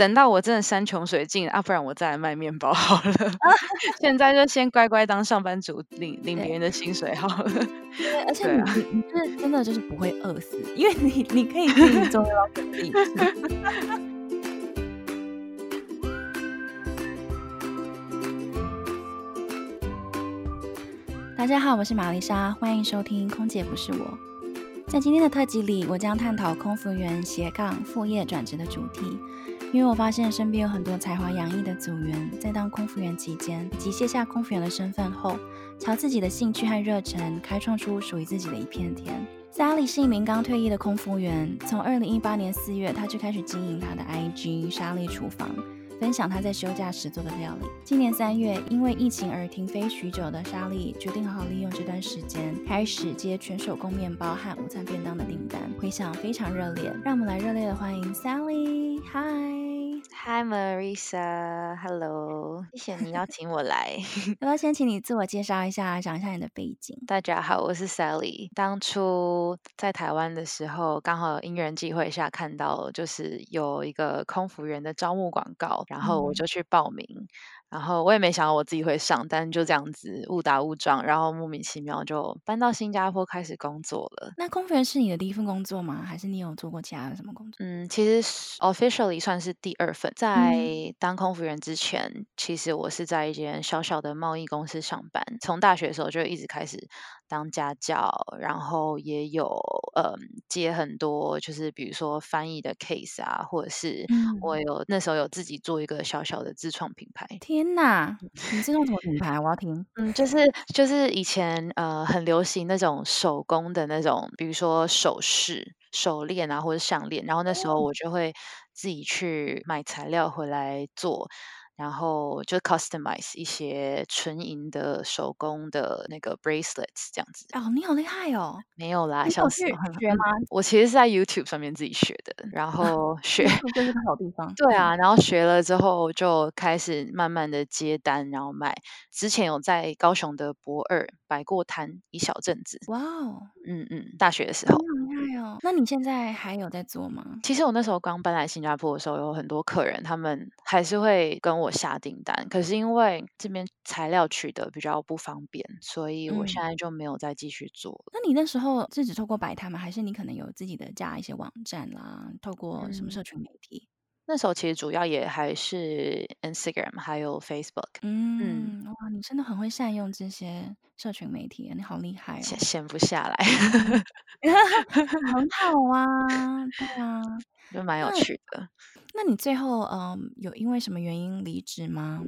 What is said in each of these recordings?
等到我真的山穷水尽啊，不然我再来卖面包好了。现在就先乖乖当上班族，领领别人的薪水好了。对，而且你、啊、你是真的就是不会饿死，因为你你可以自己做到肯定。大家好，我是玛丽莎，欢迎收听《空姐不是我》。在今天的特辑里，我将探讨空服员斜杠副业转职的主题。因为我发现身边有很多才华洋溢的组员，在当空服员期间以及卸下空服员的身份后，朝自己的兴趣和热忱，开创出属于自己的一片天。Sally 是一名刚退役的空服员，从二零一八年四月，她就开始经营她的 IG 莎莉厨房。分享他在休假时做的料理。今年三月，因为疫情而停飞许久的莎莉，决定好好利用这段时间，开始接全手工面包和午餐便当的订单，回响非常热烈。让我们来热烈的欢迎 Sally。Hi，Hi Marisa，Hello，谢谢你邀请我来。要不要先请你自我介绍一下，讲一下你的背景？大家好，我是 Sally。当初在台湾的时候，刚好因缘际会下看到，就是有一个空服员的招募广告。然后我就去报名，嗯、然后我也没想到我自己会上，但就这样子误打误撞，然后莫名其妙就搬到新加坡开始工作了。那空服员是你的第一份工作吗？还是你有做过其他的什么工作？嗯，其实 officially 算是第二份。在当空服员之前，嗯、其实我是在一间小小的贸易公司上班，从大学的时候就一直开始。当家教，然后也有嗯接很多，就是比如说翻译的 case 啊，或者是我有、嗯、那时候有自己做一个小小的自创品牌。天哪，你是用什么品牌？我要听。嗯，就是就是以前呃很流行那种手工的那种，比如说首饰、手链啊，或者项链，然后那时候我就会自己去买材料回来做。然后就 customize 一些纯银的手工的那个 bracelets 这样子。哦，你好厉害哦！没有啦，小时候学吗？我其实是在 YouTube 上面自己学的，然 后学这是个好地方。对啊，然后学了之后就开始慢慢的接单，然后卖。之前有在高雄的博二摆过摊一小阵子。哇哦，嗯嗯，大学的时候。那你现在还有在做吗？其实我那时候刚搬来新加坡的时候，有很多客人，他们还是会跟我下订单。可是因为这边材料取得比较不方便，所以我现在就没有再继续做了。嗯。那你那时候是只透过摆摊吗？还是你可能有自己的加一些网站啦？透过什么社群媒体？嗯那时候其实主要也还是 Instagram 还有 Facebook。嗯，哇，你真的很会善用这些社群媒体，你好厉害哦！闲闲不下来，很好啊，对啊，就蛮有趣的。那，那你最后嗯，有因为什么原因离职吗？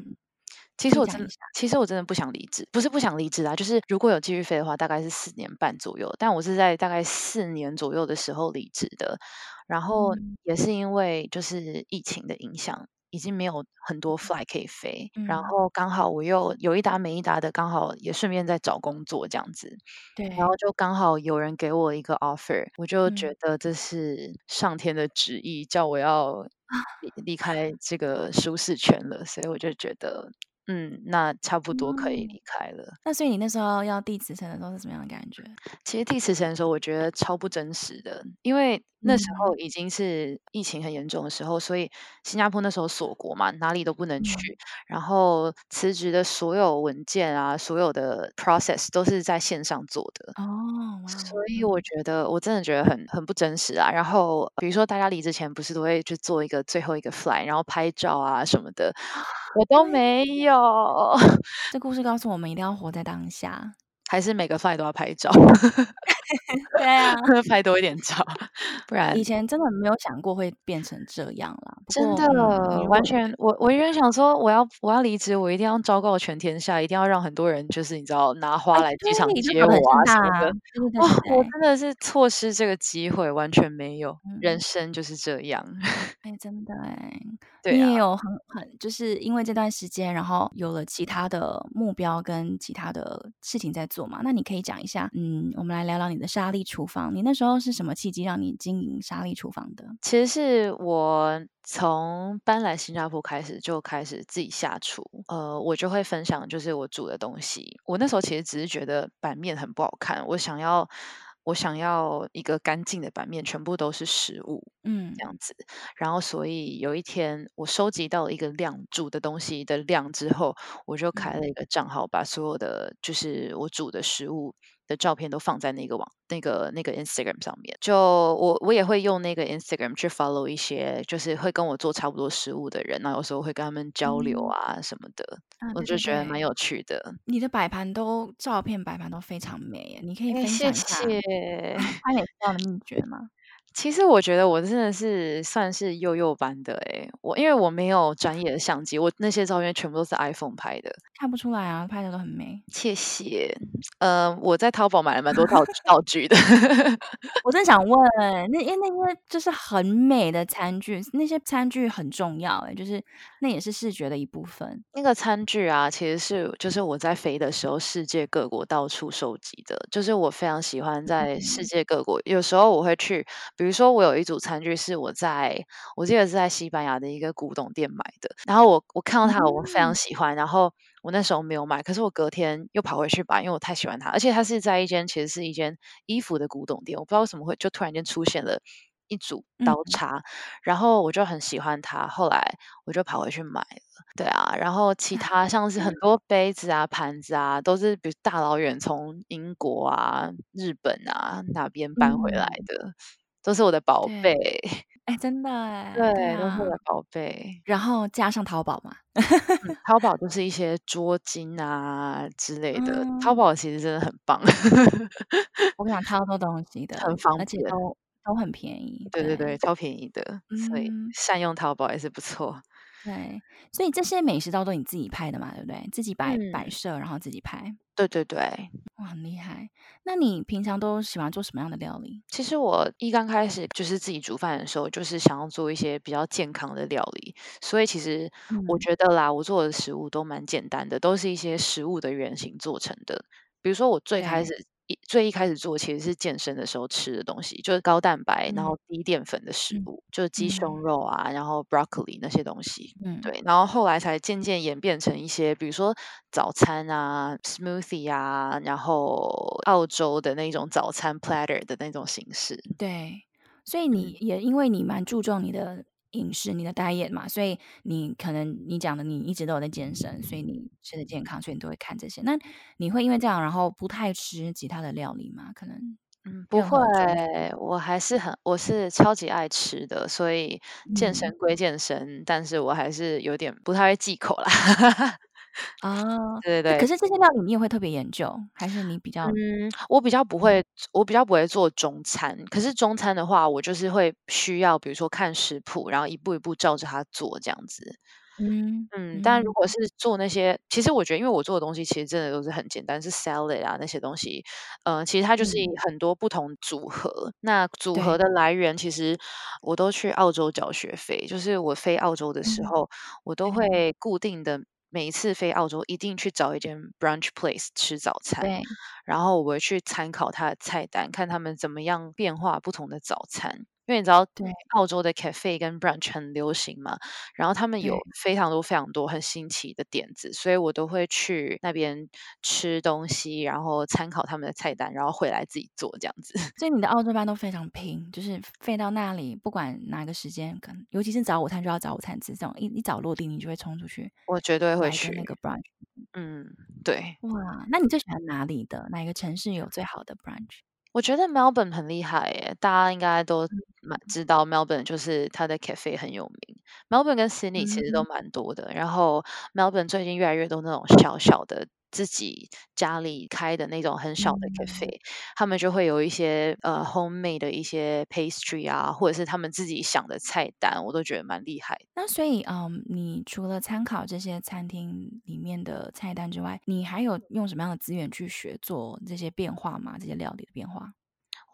其实我真的，其实我真的不想离职，不是不想离职啊，就是如果有继续飞的话，大概是四年半左右。但我是在大概四年左右的时候离职的。然后也是因为就是疫情的影响，已经没有很多 fly 可以飞。嗯、然后刚好我又有一搭没一搭的，刚好也顺便在找工作这样子。对。然后就刚好有人给我一个 offer，我就觉得这是上天的旨意，叫我要离开这个舒适圈了，所以我就觉得。嗯，那差不多可以离开了。嗯。那所以你那时候要递辞呈的时候是什么样的感觉？其实递辞呈的时候，我觉得超不真实的，因为那时候已经是疫情很严重的时候，所以新加坡那时候锁国嘛，哪里都不能去。嗯、然后辞职的所有文件啊，所有的 process 都是在线上做的。哦，所以我觉得我真的觉得很很不真实啊。然后比如说大家离职前不是都会去做一个最后一个 fly，然后拍照啊什么的。我都没有。这故事告诉我们，一定要活在当下，还是每个 fly 都要拍照。对啊，拍多一点照，不然以前真的没有想过会变成这样啦。真的，嗯、完全，我我原本想说，我要我要离职，我一定要昭告全天下，一定要让很多人就是你知道拿花来机场接我啊什么的。哇，我真的是错失这个机会，完全没有，嗯、人生就是这样。哎，真的哎，对啊、你也有很很就是因为这段时间，然后有了其他的目标跟其他的事情在做嘛？那你可以讲一下，嗯，我们来聊聊你的沙粒厨房，你那时候是什么契机让你经营沙粒厨房的？其实是我从搬来新加坡开始就开始自己下厨，呃，我就会分享就是我煮的东西。我那时候其实只是觉得版面很不好看，我想要我想要一个干净的版面，全部都是食物，嗯，这样子。然后，所以有一天我收集到了一个量，煮的东西的量之后，我就开了一个账号，把所有的就是我煮的食物的照片都放在那个网那个那个 Instagram 上面。就我我也会用那个 Instagram 去 follow 一些就是会跟我做差不多食物的人，那有时候会跟他们交流啊什么的，嗯、我就觉得蛮有趣的。你的摆盘都照片摆盘都非常美，你可以分享一下。谢谢。拍美照的秘诀吗？其实我觉得我真的是算是幼幼班的诶，我因为我没有专业的相机，我那些照片全部都是 iPhone 拍的，看不出来啊，拍的都很美。谢谢。呃，我在淘宝买了蛮多 道道具的。我正想问，那因为那些就是很美的餐具，那些餐具很重要诶，就是那也是视觉的一部分。那个餐具啊，其实是就是我在飞的时候，世界各国到处收集的，就是我非常喜欢在世界各国，嗯、有时候我会去。比如说，我有一组餐具是我在我记得是在西班牙的一个古董店买的，然后我我看到它，我非常喜欢，然后我那时候没有买，可是我隔天又跑回去买，因为我太喜欢它，而且它是在一间其实是一间衣服的古董店，我不知道为什么会就突然间出现了一组刀叉，嗯、然后我就很喜欢它，后来我就跑回去买了，对啊，然后其他像是很多杯子啊、盘子啊，都是比如大老远从英国啊、日本啊那边搬回来的。嗯都是我的宝贝，哎，真的哎，对，对啊、都是我的宝贝。然后加上淘宝嘛，嗯、淘宝就是一些捉金啊之类的。嗯、淘宝其实真的很棒，我想超多东西的，很方便，而且都都很便宜。对对对，超便宜的，嗯、所以善用淘宝也是不错。对，所以这些美食照都你自己拍的嘛，对不对？自己摆、嗯、摆设，然后自己拍。对对对，哇，很厉害。那你平常都喜欢做什么样的料理？其实我一刚开始就是自己煮饭的时候，就是想要做一些比较健康的料理。所以其实我觉得啦，嗯、我做的食物都蛮简单的，都是一些食物的原型做成的。比如说我最开始。最一开始做其实是健身的时候吃的东西，就是高蛋白，嗯、然后低淀粉的食物，嗯、就是鸡胸肉啊，嗯、然后 broccoli 那些东西。嗯，对，然后后来才渐渐演变成一些，比如说早餐啊，smoothie 啊，然后澳洲的那种早餐 platter 的那种形式。对，所以你也因为你蛮注重你的。饮食，你的 diet 嘛，所以你可能你讲的你一直都有在健身，所以你吃的健康，所以你都会看这些。那你会因为这样，然后不太吃其他的料理吗？可能，嗯，不会，我还是很，我是超级爱吃的，所以健身归健身，嗯、但是我还是有点不太会忌口啦。啊，对对对，可是这些料理你也会特别研究，还是你比较？嗯，我比较不会，我比较不会做中餐。可是中餐的话，我就是会需要，比如说看食谱，然后一步一步照着它做这样子。嗯嗯，但如果是做那些，其实我觉得，因为我做的东西其实真的都是很简单，是 salad 啊那些东西，嗯、呃，其实它就是很多不同组合。嗯、那组合的来源，其实我都去澳洲缴学费，就是我飞澳洲的时候，嗯、我都会固定的。每一次飞澳洲，一定去找一间 brunch place 吃早餐，对然后我会去参考它的菜单，看他们怎么样变化不同的早餐。因为你知道，对澳洲的 cafe 跟 brunch 很流行嘛，然后他们有非常多非常多很新奇的点子，所以我都会去那边吃东西，然后参考他们的菜单，然后回来自己做这样子。所以你的澳洲班都非常拼，就是飞到那里，不管哪个时间，可能尤其是早午餐就要早午餐吃，这种一一早落地，你就会冲出去。我绝对会去那个 brunch。嗯，对。哇，那你最喜欢哪里的？哪一个城市有最好的 brunch？我觉得 Melbourne 很厉害耶，大家应该都蛮知道 Melbourne 就是它的 cafe 很有名。Melbourne 跟 Sydney 其实都蛮多的，嗯、然后 Melbourne 最近越来越多那种小小的。自己家里开的那种很小的 cafe，、嗯、他们就会有一些呃 homemade 的一些 pastry 啊，或者是他们自己想的菜单，我都觉得蛮厉害。那所以，嗯，你除了参考这些餐厅里面的菜单之外，你还有用什么样的资源去学做这些变化吗？这些料理的变化？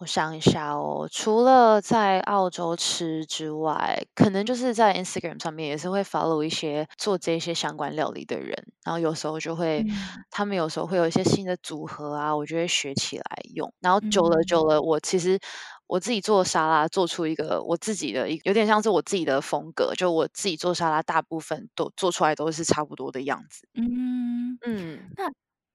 我想一下哦，除了在澳洲吃之外，可能就是在 Instagram 上面也是会 follow 一些做这些相关料理的人，然后有时候就会，嗯、他们有时候会有一些新的组合啊，我就会学起来用。然后久了久了，我其实我自己做沙拉，做出一个我自己的一，有点像是我自己的风格，就我自己做沙拉，大部分都做出来都是差不多的样子。嗯嗯，那。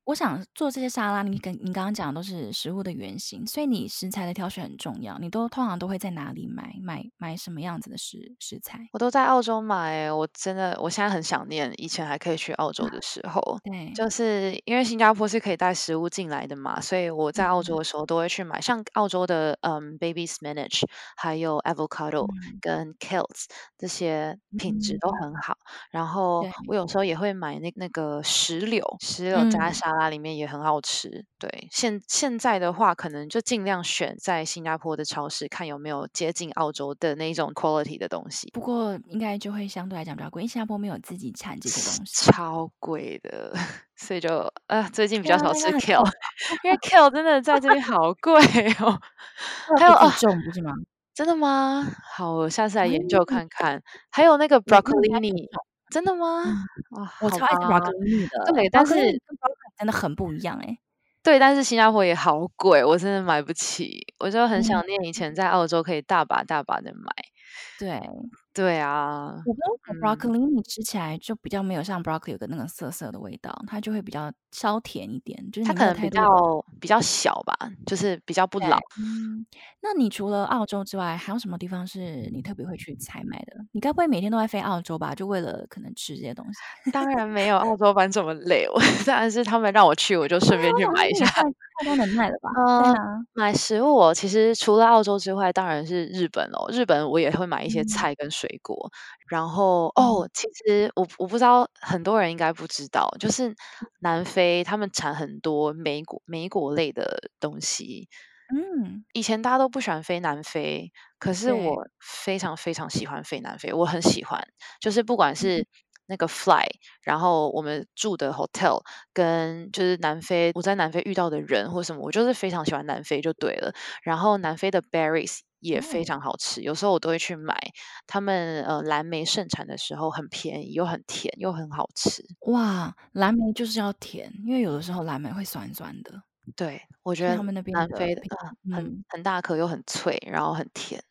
我想做这些沙拉，你跟你刚刚讲的都是食物的原型，所以你食材的挑选很重要。你都通常都会在哪里买买买什么样子的食食材？我都在澳洲买，我真的我现在很想念以前还可以去澳洲的时候。对，就是因为新加坡是可以带食物进来的嘛，所以我在澳洲的时候都会去买，嗯、像澳洲的嗯 baby spinach，还有 avocado、嗯、跟 kales 这些品质都很好。嗯、然后我有时候也会买那那个石榴，石榴加沙。沙拉里面也很好吃，对。现现在的话，可能就尽量选在新加坡的超市，看有没有接近澳洲的那种 quality 的东西。不过应该就会相对来讲比较贵，因为新加坡没有自己产这些东西，超贵的。所以就呃，最近比较少吃 kale，因为 kale 真的在这边好贵哦。还有重不是吗？真的吗？好，我下次来研究看看。嗯、还有那个 broccoli。真的吗？嗯哦、我超爱的，对，但是真的很不一样哎、欸。对，但是新加坡也好贵，我真的买不起。我就很想念以前在澳洲可以大把大把的买。对。对啊，我觉得 broccoli 你吃起来就比较没有像 broccoli 有个那个涩涩的味道，它就会比较稍甜一点，就是它可能比较比较小吧，就是比较不老。嗯，那你除了澳洲之外，还有什么地方是你特别会去采买的？你该不会每天都在飞澳洲吧？就为了可能吃这些东西？当然没有，澳洲班这么累，我 当然是他们让我去，我就顺便去买一下。太多能耐了吧？嗯，买食物，其实除了澳洲之外，当然是日本哦。日本我也会买一些菜跟水果。然后哦，其实我我不知道，很多人应该不知道，就是南非他们产很多莓果莓果类的东西。嗯，以前大家都不喜欢飞南非，可是我非常非常喜欢飞南非，我很喜欢，就是不管是那个 fly，然后我们住的 hotel，跟就是南非我在南非遇到的人或什么，我就是非常喜欢南非就对了。然后南非的 berries。也非常好吃，有时候我都会去买。他们呃蓝莓盛产的时候很便宜，又很甜，又很好吃。哇，蓝莓就是要甜，因为有的时候蓝莓会酸酸的。对，我觉得他们那边南非的、呃、很很大颗又很脆，然后很甜。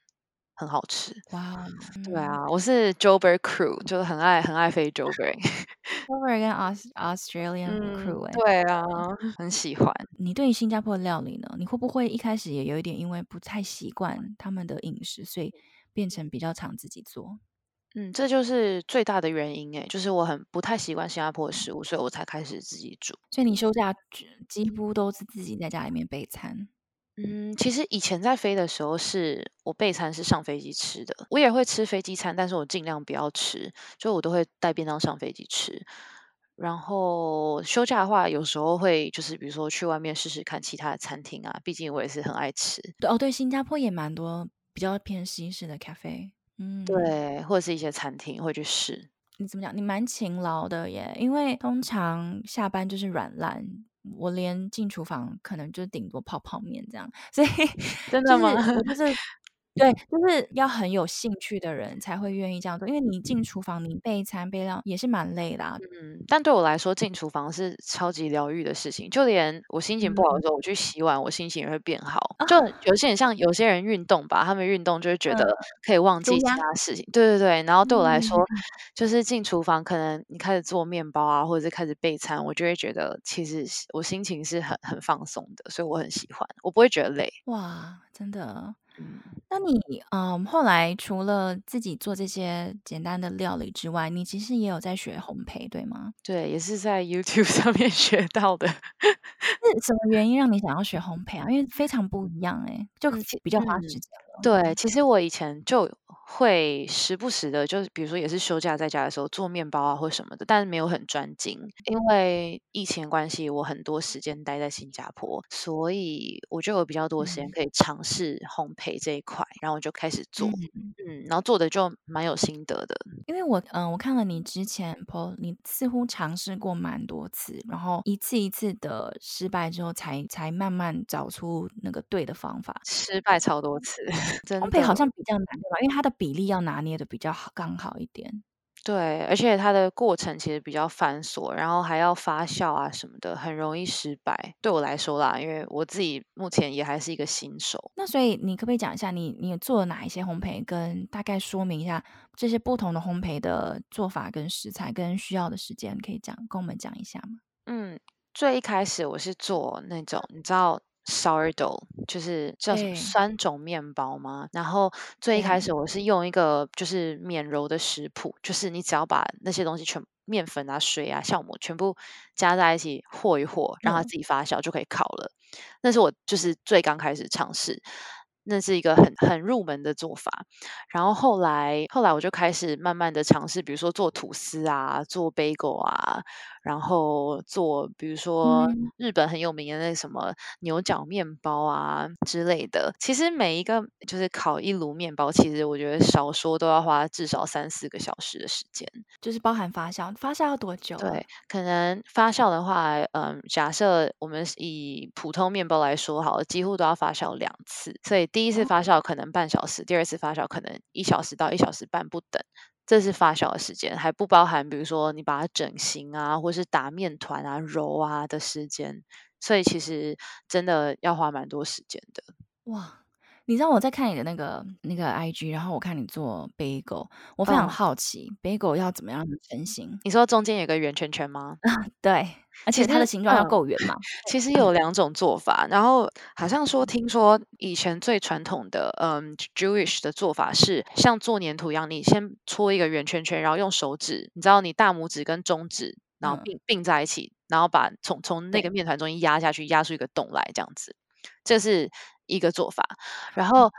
很好吃哇！对啊，我是 Joburg crew，就是很爱很爱飞 Joburg。Joburg 跟 Australian crew，哎，对啊，很喜欢。你对于新加坡的料理呢？你会不会一开始也有一点因为不太习惯他们的饮食，所以变成比较常自己做？嗯，这就是最大的原因哎，就是我很不太习惯新加坡的食物，所以我才开始自己煮。所以你休假几乎都是自己在家里面备餐。嗯，其实以前在飞的时候，是我备餐是上飞机吃的。我也会吃飞机餐，但是我尽量不要吃，就我都会带便当上飞机吃。然后休假的话，有时候会就是比如说去外面试试看其他的餐厅啊，毕竟我也是很爱吃。对哦，对，新加坡也蛮多比较偏西式的咖啡，嗯，对，或者是一些餐厅会去试。你怎么讲？你蛮勤劳的耶，因为通常下班就是软烂。我连进厨房可能就顶多泡泡面这样，所以真的吗？我就是。对，就是要很有兴趣的人才会愿意这样做，因为你进厨房，你备餐备料也是蛮累的啊。嗯，但对我来说，进厨房是超级疗愈的事情。就连我心情不好的时候，嗯、我去洗碗，我心情也会变好。啊、就有些人像有些人运动吧，他们运动就会觉得可以忘记其他事情。嗯、对对对，然后对我来说，嗯、就是进厨房，可能你开始做面包啊，或者是开始备餐，我就会觉得其实我心情是很很放松的，所以我很喜欢，我不会觉得累。哇，真的。那你嗯，后来除了自己做这些简单的料理之外，你其实也有在学烘焙，对吗？对，也是在 YouTube 上面 学到的。是什么原因让你想要学烘焙啊？因为非常不一样哎，就比较花时间。对，其实我以前就。会时不时的，就是比如说也是休假在家的时候做面包啊或什么的，但是没有很专精，因为疫情关系，我很多时间待在新加坡，所以我就有比较多时间可以尝试烘焙这一块，然后我就开始做，嗯，嗯，然后做的就蛮有心得的。因为我嗯、呃，我看了你之前 po，你似乎尝试过蛮多次，然后一次一次的失败之后才，才才慢慢找出那个对的方法。失败超多次。烘焙好像比较难，对吧？因为它的。比例要拿捏的比较好，刚好一点。对，而且它的过程其实比较繁琐，然后还要发酵啊什么的，很容易失败。对我来说啦，因为我自己目前也还是一个新手。那所以你可不可以讲一下你，你你做了哪一些烘焙，跟大概说明一下这些不同的烘焙的做法跟食材跟需要的时间，可以讲跟我们讲一下吗？嗯。最一开始我是做那种，你知道。Sourdough 就是叫什么酸种面包吗？然后最一开始我是用一个就是免揉的食谱，就是你只要把那些东西全面粉啊、水啊、酵母全部加在一起和一和，让它自己发酵就可以烤了。那是我就是最刚开始尝试。那是一个很很入门的做法，然后后来后来我就开始慢慢的尝试，比如说做吐司啊，做 bagel 啊，然后做比如说日本很有名的那什么牛角面包啊之类的。其实每一个就是烤一炉面包，其实我觉得少说都要花至少三四个小时的时间，就是包含发酵，发酵要多久啊？对，可能发酵的话，嗯，假设我们以普通面包来说好了，几乎都要发酵两次，所以。第一次发酵可能半小时，第二次发酵可能一小时到一小时半不等，这是发酵的时间，还不包含比如说你把它整形啊，或是打面团啊、揉啊的时间，所以其实真的要花蛮多时间的。哇，你知道我在看你的那个那个 IG，然后我看你做 bagel，我非常好奇、哦、bagel 要怎么样的成型？你说中间有个圆圈圈吗？对。而且它的形状要够圆嘛？其实有两种做法，然后好像说听说以前最传统的嗯 Jewish 的做法是像做粘土一样，你先搓一个圆圈圈，然后用手指，你知道你大拇指跟中指，然后并并在一起，然后把从从那个面团中间压下去，压出一个洞来，这样子，这是一个做法。然后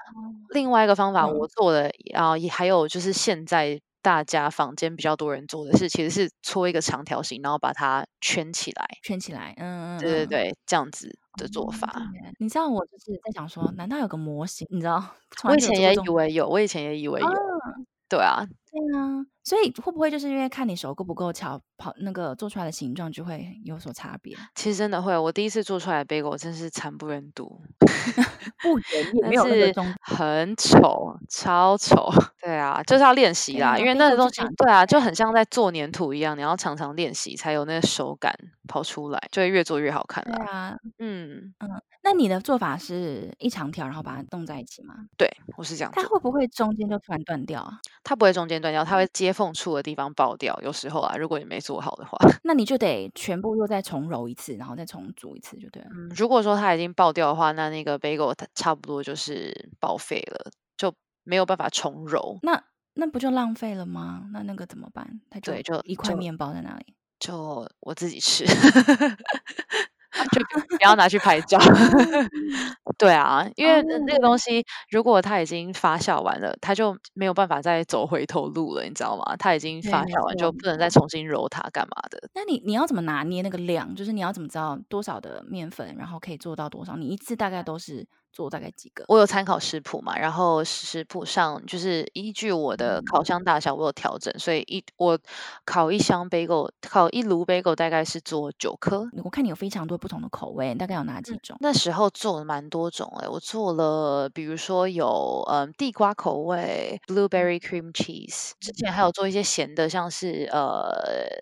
另外一个方法我做的，然后也还有就是现在。大家房间比较多人做的是，其实是搓一个长条形，然后把它圈起来，圈起来，嗯嗯，对对对，这样子的做法。嗯、你知道我就是在想说，难道有个模型？你知道？我以前也以为有，我以前也以为有。嗯对啊，对啊，所以会不会就是因为看你手够不够巧，跑那个做出来的形状就会有所差别？其实真的会，我第一次做出来的 bagel 真是惨不忍睹，不圆也没有那种很丑，超丑。对啊，就是要练习啦，因为那个东西，对啊，就很像在做粘土一样，你要常常练习才有那个手感跑出来，就会越做越好看。对啊，嗯嗯。那你的做法是一长条，然后把它冻在一起吗？对，我是这样。它会不会中间就突然断掉啊？它不会中间断掉，它会接缝处的地方爆掉。有时候啊，如果你没做好的话，那你就得全部又再重揉一次，然后再重组一次，就对了。嗯，如果说它已经爆掉的话，那那个 bagel 它差不多就是报废了，就没有办法重揉。那那不就浪费了吗？那那个怎么办？它就就一块面包在那里，就我自己吃。就不要拿去拍照，对啊，因为那个东西如果它已经发酵完了，它就没有办法再走回头路了，你知道吗？它已经发酵完，就不能再重新揉它干嘛的。那你你要怎么拿捏那个量？就是你要怎么知道多少的面粉，然后可以做到多少？你一次大概都是？做大概几个？我有参考食谱嘛，然后食谱上就是依据我的烤箱大小，我有调整，所以一我烤一箱 bagel，烤一炉 bagel 大概是做九颗。我看你有非常多不同的口味，大概有哪几种？那时候做了蛮多种哎，我做了，比如说有嗯地瓜口味，blueberry cream cheese，之前还有做一些咸的，像是呃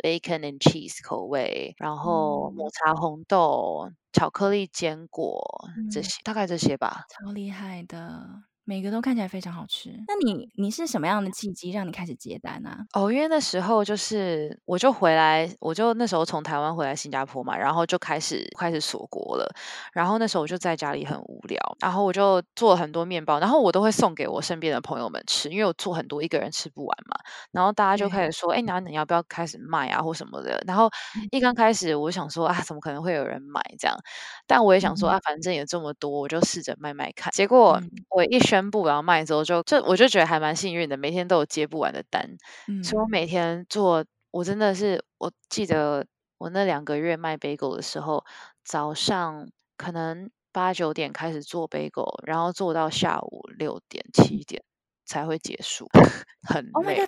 bacon and cheese 口味，然后抹茶红豆。巧克力坚果这些，嗯，大概这些吧。超厉害的。每个都看起来非常好吃。那你你是什么样的契机让你开始接单啊？哦，因为那时候就是我就回来，我就那时候从台湾回来新加坡嘛，然后就开始开始锁国了。然后那时候我就在家里很无聊，然后我就做了很多面包，然后我都会送给我身边的朋友们吃，因为我做很多一个人吃不完嘛。然后大家就开始说：“哎，那你要不要开始卖啊，或什么的？”然后一刚开始我想说：“啊，怎么可能会有人买这样？”但我也想说：“啊，反正也这么多，我就试着卖卖看。”结果我一宣布然后卖之后就，就就我就觉得还蛮幸运的，每天都有接不完的单，嗯、所以我每天做，我真的是，我记得我那两个月卖 bagel 的时候，早上可能八九点开始做 bagel，然后做到下午六点七点才会结束，很累。Oh 天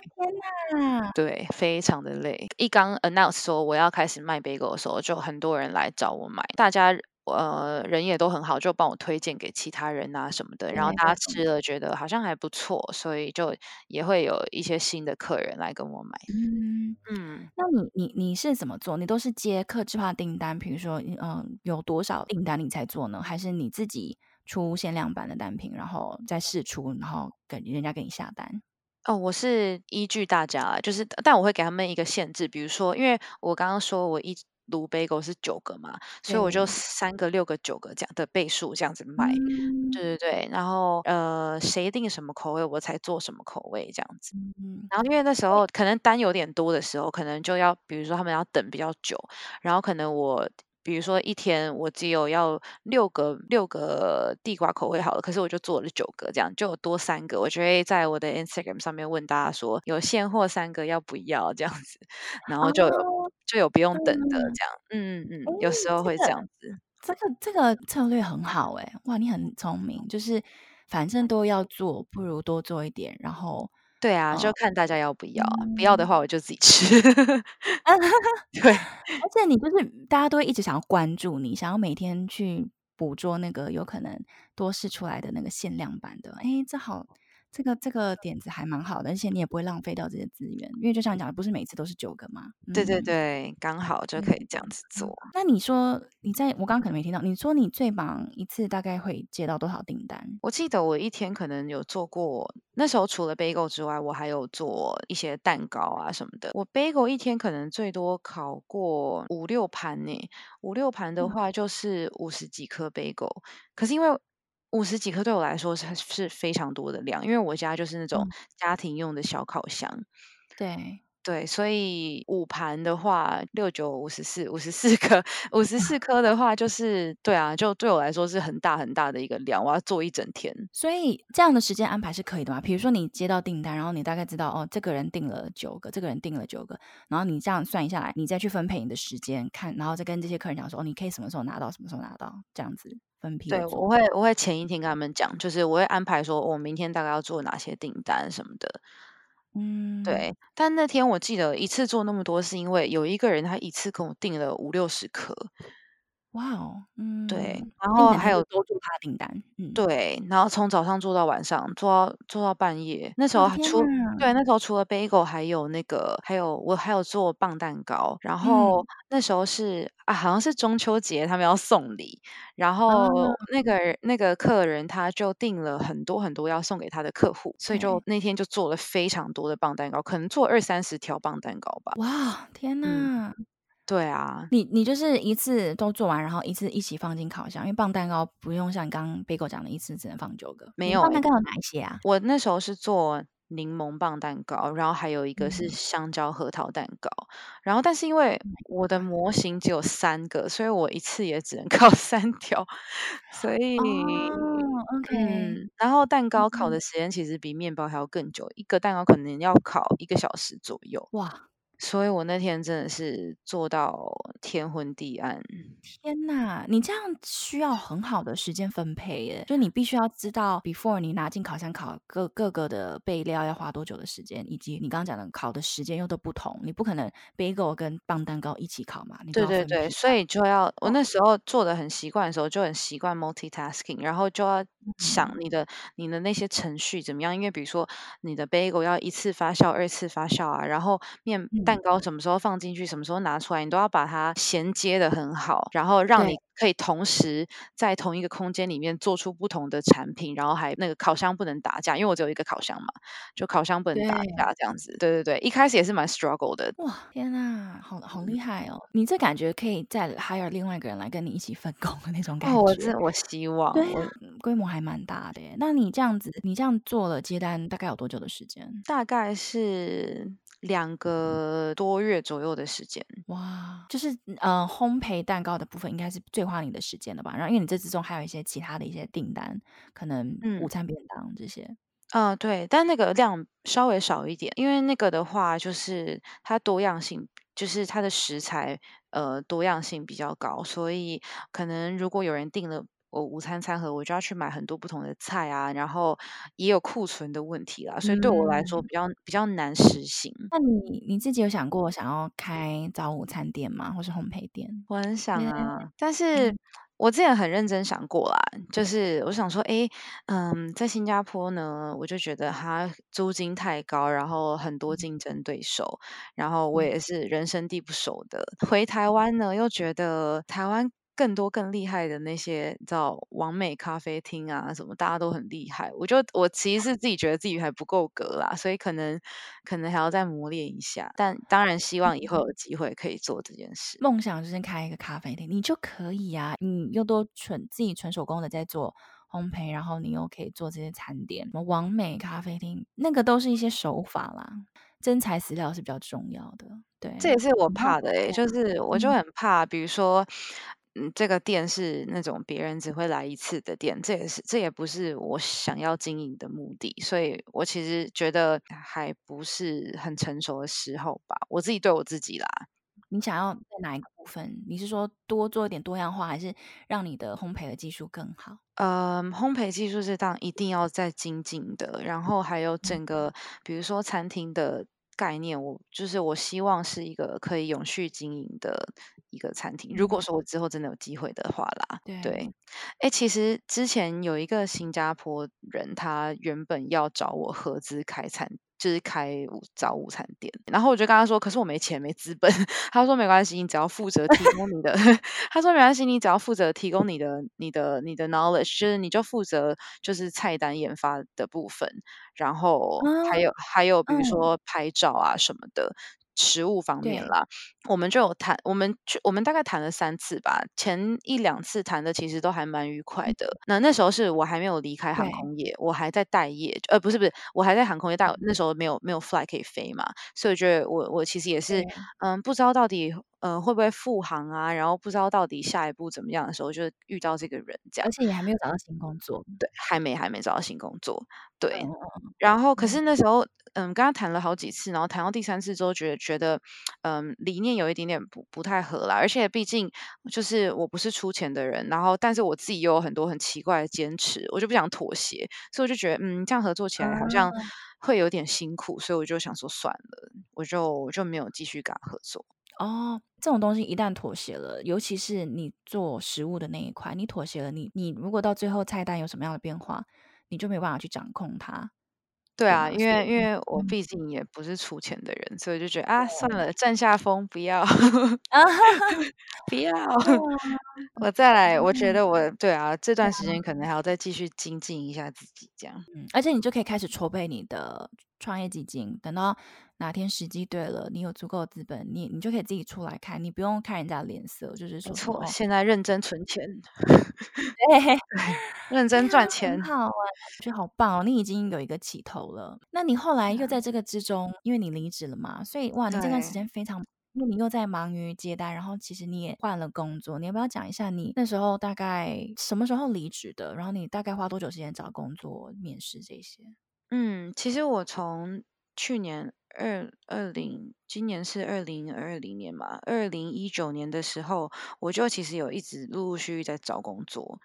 哪！对，非常的累。一刚 announce 说我要开始卖 bagel 的时候，就很多人来找我买，大家。呃，人也都很好，就帮我推荐给其他人啊什么的，然后大家吃了觉得好像还不错，所以就也会有一些新的客人来跟我买。嗯嗯，那你你你是怎么做？你都是接客制化订单，比如说嗯、呃，有多少订单你才做呢？还是你自己出限量版的单品，然后再试出，然后给人家给你下单？哦，我是依据大家，就是但我会给他们一个限制，比如说，因为我刚刚说我一炉 bagel 是九个嘛，所以我就三个、六个、九个这样的倍数这样子卖。嗯、对对对，然后呃，谁定什么口味，我才做什么口味这样子。嗯、然后因为那时候可能单有点多的时候，可能就要比如说他们要等比较久，然后可能我。比如说一天我只有要六个六个地瓜口味好了，可是我就做了九个，这样就有多三个。我就会在我的 Instagram 上面问大家说，有现货三个要不要这样子，然后就 就有不用等的这样。嗯嗯嗯，有时候会这样子。这个这个策略很好哎，哇，你很聪明，就是反正都要做，不如多做一点，然后。对啊，就看大家要不要，嗯、不要的话我就自己吃。对，而且你就是大家都会一直想要关注你，想要每天去捕捉那个有可能多试出来的那个限量版的。哎，这好。这个这个点子还蛮好的，而且你也不会浪费掉这些资源，因为就像你讲的，不是每次都是九个吗？嗯、对对对，刚好就可以这样子做。嗯、那你说你在我刚刚可能没听到，你说你最忙一次大概会接到多少订单？我记得我一天可能有做过，那时候除了 bagel 之外，我还有做一些蛋糕啊什么的。我 bagel 一天可能最多烤过五六盘呢，五六盘的话就是五十几颗 bagel，、嗯、可是因为。五十几克对我来说是是非常多的量，因为我家就是那种家庭用的小烤箱。嗯、对对，所以五盘的话，六九五十四，五十四颗，五十四 颗的话，就是对啊，就对我来说是很大很大的一个量，我要做一整天。所以这样的时间安排是可以的嘛？比如说你接到订单，然后你大概知道哦，这个人订了九个，这个人订了九个，然后你这样算一下来，你再去分配你的时间看，然后再跟这些客人讲说，哦，你可以什么时候拿到，什么时候拿到，这样子。对，我会我会前一天跟他们讲，就是我会安排说，我明天大概要做哪些订单什么的。嗯，对。但那天我记得一次做那么多，是因为有一个人他一次跟我订了五六十颗。哇哦，嗯，对，然后还有多做他订单，嗯，对，然后从早上做到晚上，做到做到半夜。那时候除对，那时候除了 bagel，还有那个，还有我还有做棒蛋糕。然后、嗯、那时候是啊，好像是中秋节，他们要送礼，然后那个、嗯、那个客人他就订了很多很多要送给他的客户，所以就那天就做了非常多的棒蛋糕，可能做二三十条棒蛋糕吧。哇，天哪！嗯对啊，你你就是一次都做完，然后一次一起放进烤箱，因为棒蛋糕不用像你刚刚贝果讲的一次只能放九个。没有，棒蛋糕有哪一些啊？我那时候是做柠檬棒蛋糕，然后还有一个是香蕉核桃蛋糕，嗯、然后但是因为我的模型只有三个，所以我一次也只能 烤三条，所以、哦、OK、嗯。然后蛋糕烤的时间其实比面包还要更久，嗯、一个蛋糕可能要烤一个小时左右。哇！所以我那天真的是做到天昏地暗。天哪，你这样需要很好的时间分配耶！就你必须要知道，before 你拿进烤箱烤各各个的备料要花多久的时间，以及你刚刚讲的烤的时间又都不同，你不可能 bagel 跟棒蛋糕一起烤嘛？对对对，所以就要我那时候做的很习惯的时候，就很习惯 multitasking，然后就要想你的、嗯、你的那些程序怎么样，因为比如说你的 bagel 要一次发酵、二次发酵啊，然后面。嗯蛋糕什么时候放进去，什么时候拿出来，你都要把它衔接的很好，然后让你可以同时在同一个空间里面做出不同的产品，然后还那个烤箱不能打架，因为我只有一个烤箱嘛，就烤箱不能打架这样子。对对对，一开始也是蛮 struggle 的。哇，天哪，好好厉害哦！你这感觉可以再 hire 另外一个人来跟你一起分工的那种感觉。哦、我这我希望，对、啊，规模还蛮大的。那你这样子，你这样做了接单大概有多久的时间？大概是。两个多月左右的时间，哇，就是呃，烘焙蛋糕的部分应该是最花你的时间了吧？然后，因为你这之中还有一些其他的一些订单，可能午餐便当这些，嗯，呃、对，但那个量稍微少一点，因为那个的话，就是它多样性，就是它的食材呃多样性比较高，所以可能如果有人订了。我午餐餐盒，我就要去买很多不同的菜啊，然后也有库存的问题啦，所以对我来说比较、嗯、比较难实行。那你你自己有想过想要开早午餐店吗？或是烘焙店？我很想啊，嗯、但是我之前很认真想过啦，就是我想说，哎，嗯，在新加坡呢，我就觉得它租金太高，然后很多竞争对手，然后我也是人生地不熟的。回台湾呢，又觉得台湾。更多更厉害的那些，你知道，网美咖啡厅啊，什么大家都很厉害。我就我其实是自己觉得自己还不够格啦，所以可能可能还要再磨练一下。但当然希望以后有机会可以做这件事。梦想就是开一个咖啡厅，你就可以呀、啊。你又多纯自己纯手工的在做烘焙，然后你又可以做这些餐点，什么完美咖啡厅，那个都是一些手法啦。真材实料是比较重要的。对，这也是我怕的诶、欸，就是我就很怕，比如说。嗯，这个店是那种别人只会来一次的店，这也是这也不是我想要经营的目的，所以我其实觉得还不是很成熟的时候吧。我自己对我自己啦，你想要在哪一个部分？你是说多做一点多样化，还是让你的烘焙的技术更好？嗯，烘焙技术是当然一定要再精进的，然后还有整个，嗯、比如说餐厅的。概念，我就是我希望是一个可以永续经营的一个餐厅。如果说我之后真的有机会的话啦，对，哎，其实之前有一个新加坡人，他原本要找我合资开餐。就是开午早午餐店，然后我就跟他说，可是我没钱没资本。他说没关系，你只要负责提供你的。他说没关系，你只要负责提供你的、你的、你的 knowledge，就是你就负责就是菜单研发的部分，然后还有、嗯、还有比如说拍照啊什么的。食物方面啦，我们就有谈，我们就我们大概谈了三次吧。前一两次谈的其实都还蛮愉快的。嗯、那那时候是我还没有离开航空业，我还在待业，呃，不是不是，我还在航空业，但那时候没有没有 fly 可以飞嘛，所以我觉得我我其实也是，嗯，不知道到底呃会不会复航啊，然后不知道到底下一步怎么样的时候，就遇到这个人这样。而且你还没有找到新工作，对，还没还没找到新工作，对。嗯、然后可是那时候。嗯，跟他谈了好几次，然后谈到第三次之后，觉得觉得，嗯，理念有一点点不不太合啦。而且毕竟就是我不是出钱的人，然后但是我自己又有很多很奇怪的坚持，我就不想妥协，所以我就觉得，嗯，这样合作起来好像会有点辛苦，所以我就想说算了，我就我就没有继续跟他合作。哦，这种东西一旦妥协了，尤其是你做食物的那一块，你妥协了，你你如果到最后菜单有什么样的变化，你就没有办法去掌控它。对啊，因为因为我毕竟也不是出钱的人，嗯、所以就觉得啊，算了，占下风，不要 不要，我再来。我觉得我对啊，这段时间可能还要再继续精进一下自己，这样。嗯，而且你就可以开始筹备你的创业基金，等到哪天时机对了，你有足够的资本，你你就可以自己出来开，你不用看人家脸色，就是说，错，现在认真存钱。对，认真赚钱，好啊，我觉得好棒哦！你已经有一个起头了。那你后来又在这个之中，因为你离职了嘛，所以哇，你这段时间非常，因为你又在忙于接单，然后其实你也换了工作。你要不要讲一下你那时候大概什么时候离职的？然后你大概花多久时间找工作、面试这些？嗯，其实我从去年二二零，今年是二零二零年嘛，二零一九年的时候，我就其实有一直陆陆续续在找工作。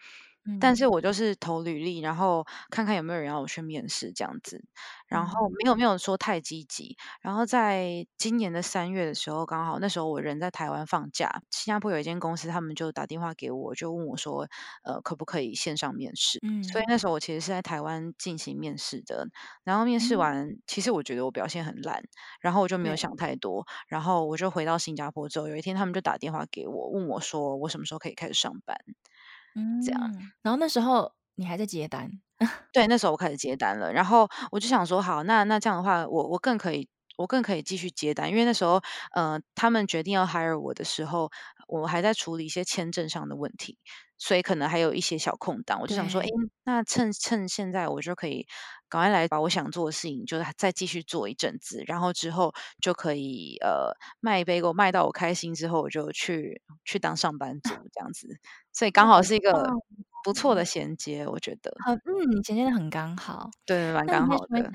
但是我就是投履历，然后看看有没有人要我去面试这样子，然后没有没有说太积极。然后在今年的三月的时候，刚好那时候我人在台湾放假，新加坡有一间公司，他们就打电话给我，就问我说，呃，可不可以线上面试？嗯，所以那时候我其实是在台湾进行面试的。然后面试完，嗯，其实我觉得我表现很烂，然后我就没有想太多，然后我就回到新加坡之后，有一天他们就打电话给我，问我说，我什么时候可以开始上班？嗯，这样，然后那时候你还在接单，对，那时候我开始接单了，然后我就想说，好，那那这样的话，我我更可以，我更可以继续接单，因为那时候，呃，他们决定要 hire 我的时候，我还在处理一些签证上的问题，所以可能还有一些小空档，我就想说，哎，那趁趁现在，我就可以赶快来把我想做的事情，就是再继续做一阵子，然后之后就可以呃卖贝果卖到我开心之后，我就去去当上班族这样子。所以刚好是一个不错的衔接，我觉得。好，嗯，你衔接的很刚好，对，蛮刚好的。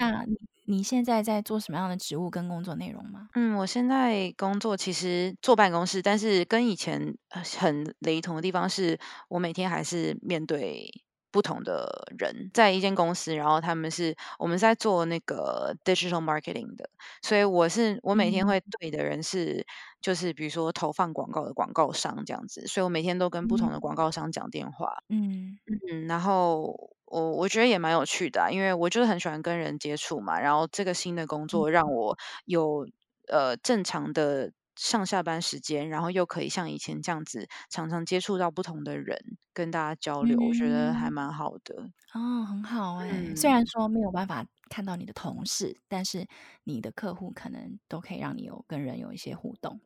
你你现在在做什么样的职务跟工作内容吗？嗯，我现在工作其实坐办公室，但是跟以前很雷同的地方是，我每天还是面对。不同的人在一间公司，然后他们是我们在做那个 digital marketing 的，所以我是我每天会对的人是、嗯、就是比如说投放广告的广告商这样子，所以我每天都跟不同的广告商讲电话，嗯嗯，然后我我觉得也蛮有趣的、啊，因为我就是很喜欢跟人接触嘛，然后这个新的工作让我有呃正常的上下班时间，然后又可以像以前这样子常常接触到不同的人，跟大家交流，嗯、我觉得还蛮好的。哦，很好哎、虽然说没有办法看到你的同事，但是你的客户可能都可以让你有跟人有一些互动。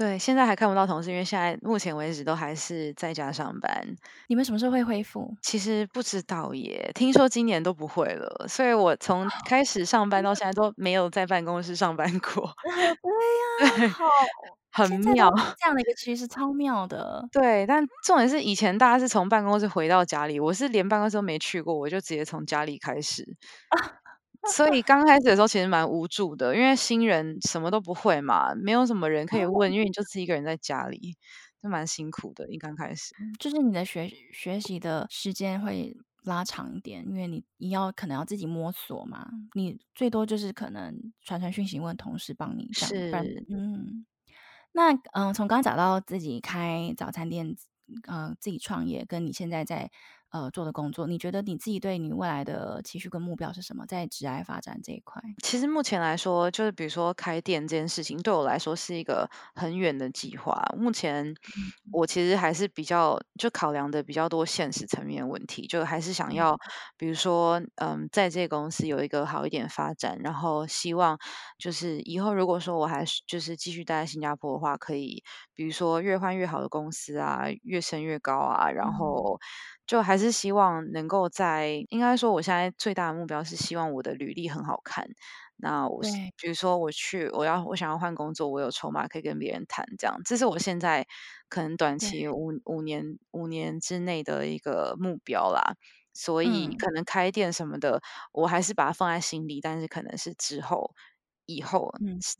对，现在还看不到同事，因为现在目前为止都还是在家上班。你们什么时候会恢复？其实不知道耶，听说今年都不会了。所以我从开始上班到现在都没有在办公室上班过。对呀，啊好，很妙，这样的一个趋势超妙的。对，但重点是以前大家是从办公室回到家里，我是连办公室都没去过，我就直接从家里开始。所以刚开始的时候其实蛮无助的，因为新人什么都不会嘛，没有什么人可以问，因为你就自己一个人在家里，就蛮辛苦的。一刚开始，就是你的学学习的时间会拉长一点，因为你你要可能要自己摸索嘛，你最多就是可能传传讯息问同事帮你这样，是，嗯，那嗯，从刚刚找到自己开早餐店，呃，自己创业，跟你现在在。呃，做的工作，你觉得你自己对你未来的期许跟目标是什么？在职涯发展这一块，其实目前来说，就是比如说开店这件事情，对我来说是一个很远的计划。目前我其实还是比较就考量的比较多现实层面的问题，就还是想要，比如说，嗯，在这个公司有一个好一点发展，然后希望就是以后如果说我还是就是继续待在新加坡的话，可以比如说越换越好的公司啊，越升越高啊，然后。就还是希望能够在，应该说，我现在最大的目标是希望我的履历很好看。那我比如说我去，我要我想要换工作，我有筹码可以跟别人谈，这样，这是我现在可能短期五五年五年之内的一个目标啦。所以可能开店什么的，嗯、我还是把它放在心里，但是可能是之后以后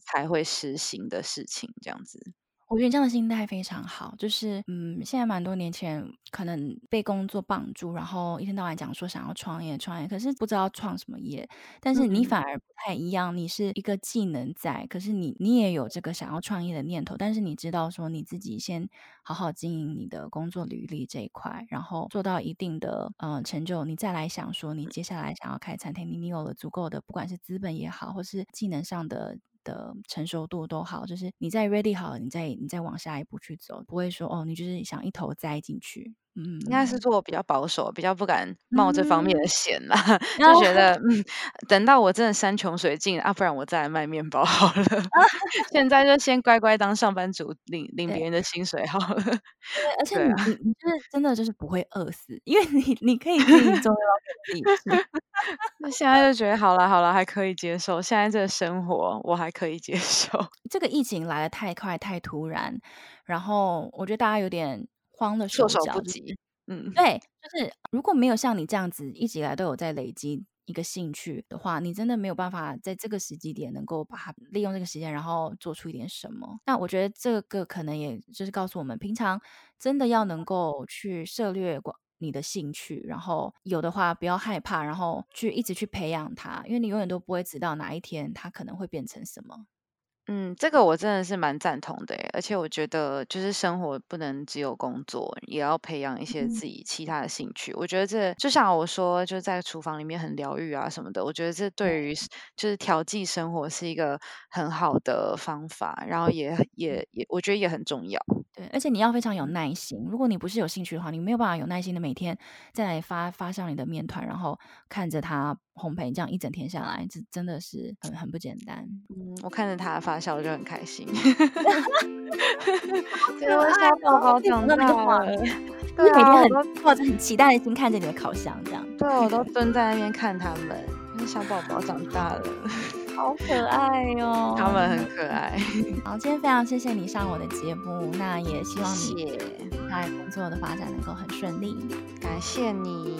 才会实行的事情，这样子。我觉得这样的心态非常好，就是嗯，现在蛮多年前可能被工作绑住，然后一天到晚讲说想要创业创业，可是不知道创什么业。但是你反而不太一样，你是一个技能在，可是你你也有这个想要创业的念头，但是你知道说你自己先好好经营你的工作履历这一块，然后做到一定的嗯、呃、成就，你再来想说你接下来想要开餐厅，你你有了足够的不管是资本也好，或是技能上的。的成熟度都好，就是你在 ready 好，你再你再往下一步去走，不会说哦，你就是想一头栽进去。嗯，应该是做比较保守，比较不敢冒这方面的险啦，嗯、就觉得嗯，等到我真的山穷水尽啊，不然我再来卖面包好了。现在就先乖乖当上班族，领领别人的薪水好了。对，而且你、啊、你你就是真的就是不会饿死，因为你你可以自己种自己吃。那现在就觉得好了好了，还可以接受。现在这个生活我还可以接受。这个疫情来的太快太突然，然后我觉得大家有点。慌的手措手不及，嗯，对，就是如果没有像你这样子一直以来都有在累积一个兴趣的话，你真的没有办法在这个时机点能够把它利用这个时间，然后做出一点什么。那我觉得这个可能也就是告诉我们，平常真的要能够去涉略过你的兴趣，然后有的话不要害怕，然后去一直去培养它，因为你永远都不会知道哪一天它可能会变成什么。嗯，这个我真的是蛮赞同的耶，而且我觉得就是生活不能只有工作，也要培养一些自己其他的兴趣。嗯、我觉得这就像我说，就在厨房里面很疗愈啊什么的。我觉得这对于就是调剂生活是一个很好的方法，然后也也也，我觉得也很重要。对，而且你要非常有耐心。如果你不是有兴趣的话，你没有办法有耐心的每天再来发发上你的面团，然后看着它烘焙，这样一整天下来，这真的是很很不简单。嗯，我看着它发酵，我就很开心。对，我小宝宝长大了，对每天很抱着很期待的心看着你的烤箱，这样。对，我都蹲在那边看他们，因为小宝宝长大了。好可爱哟、哦，他们很可爱。好，今天非常谢谢你上我的节目，那也希望你在工作的发展能够很顺利。感谢你。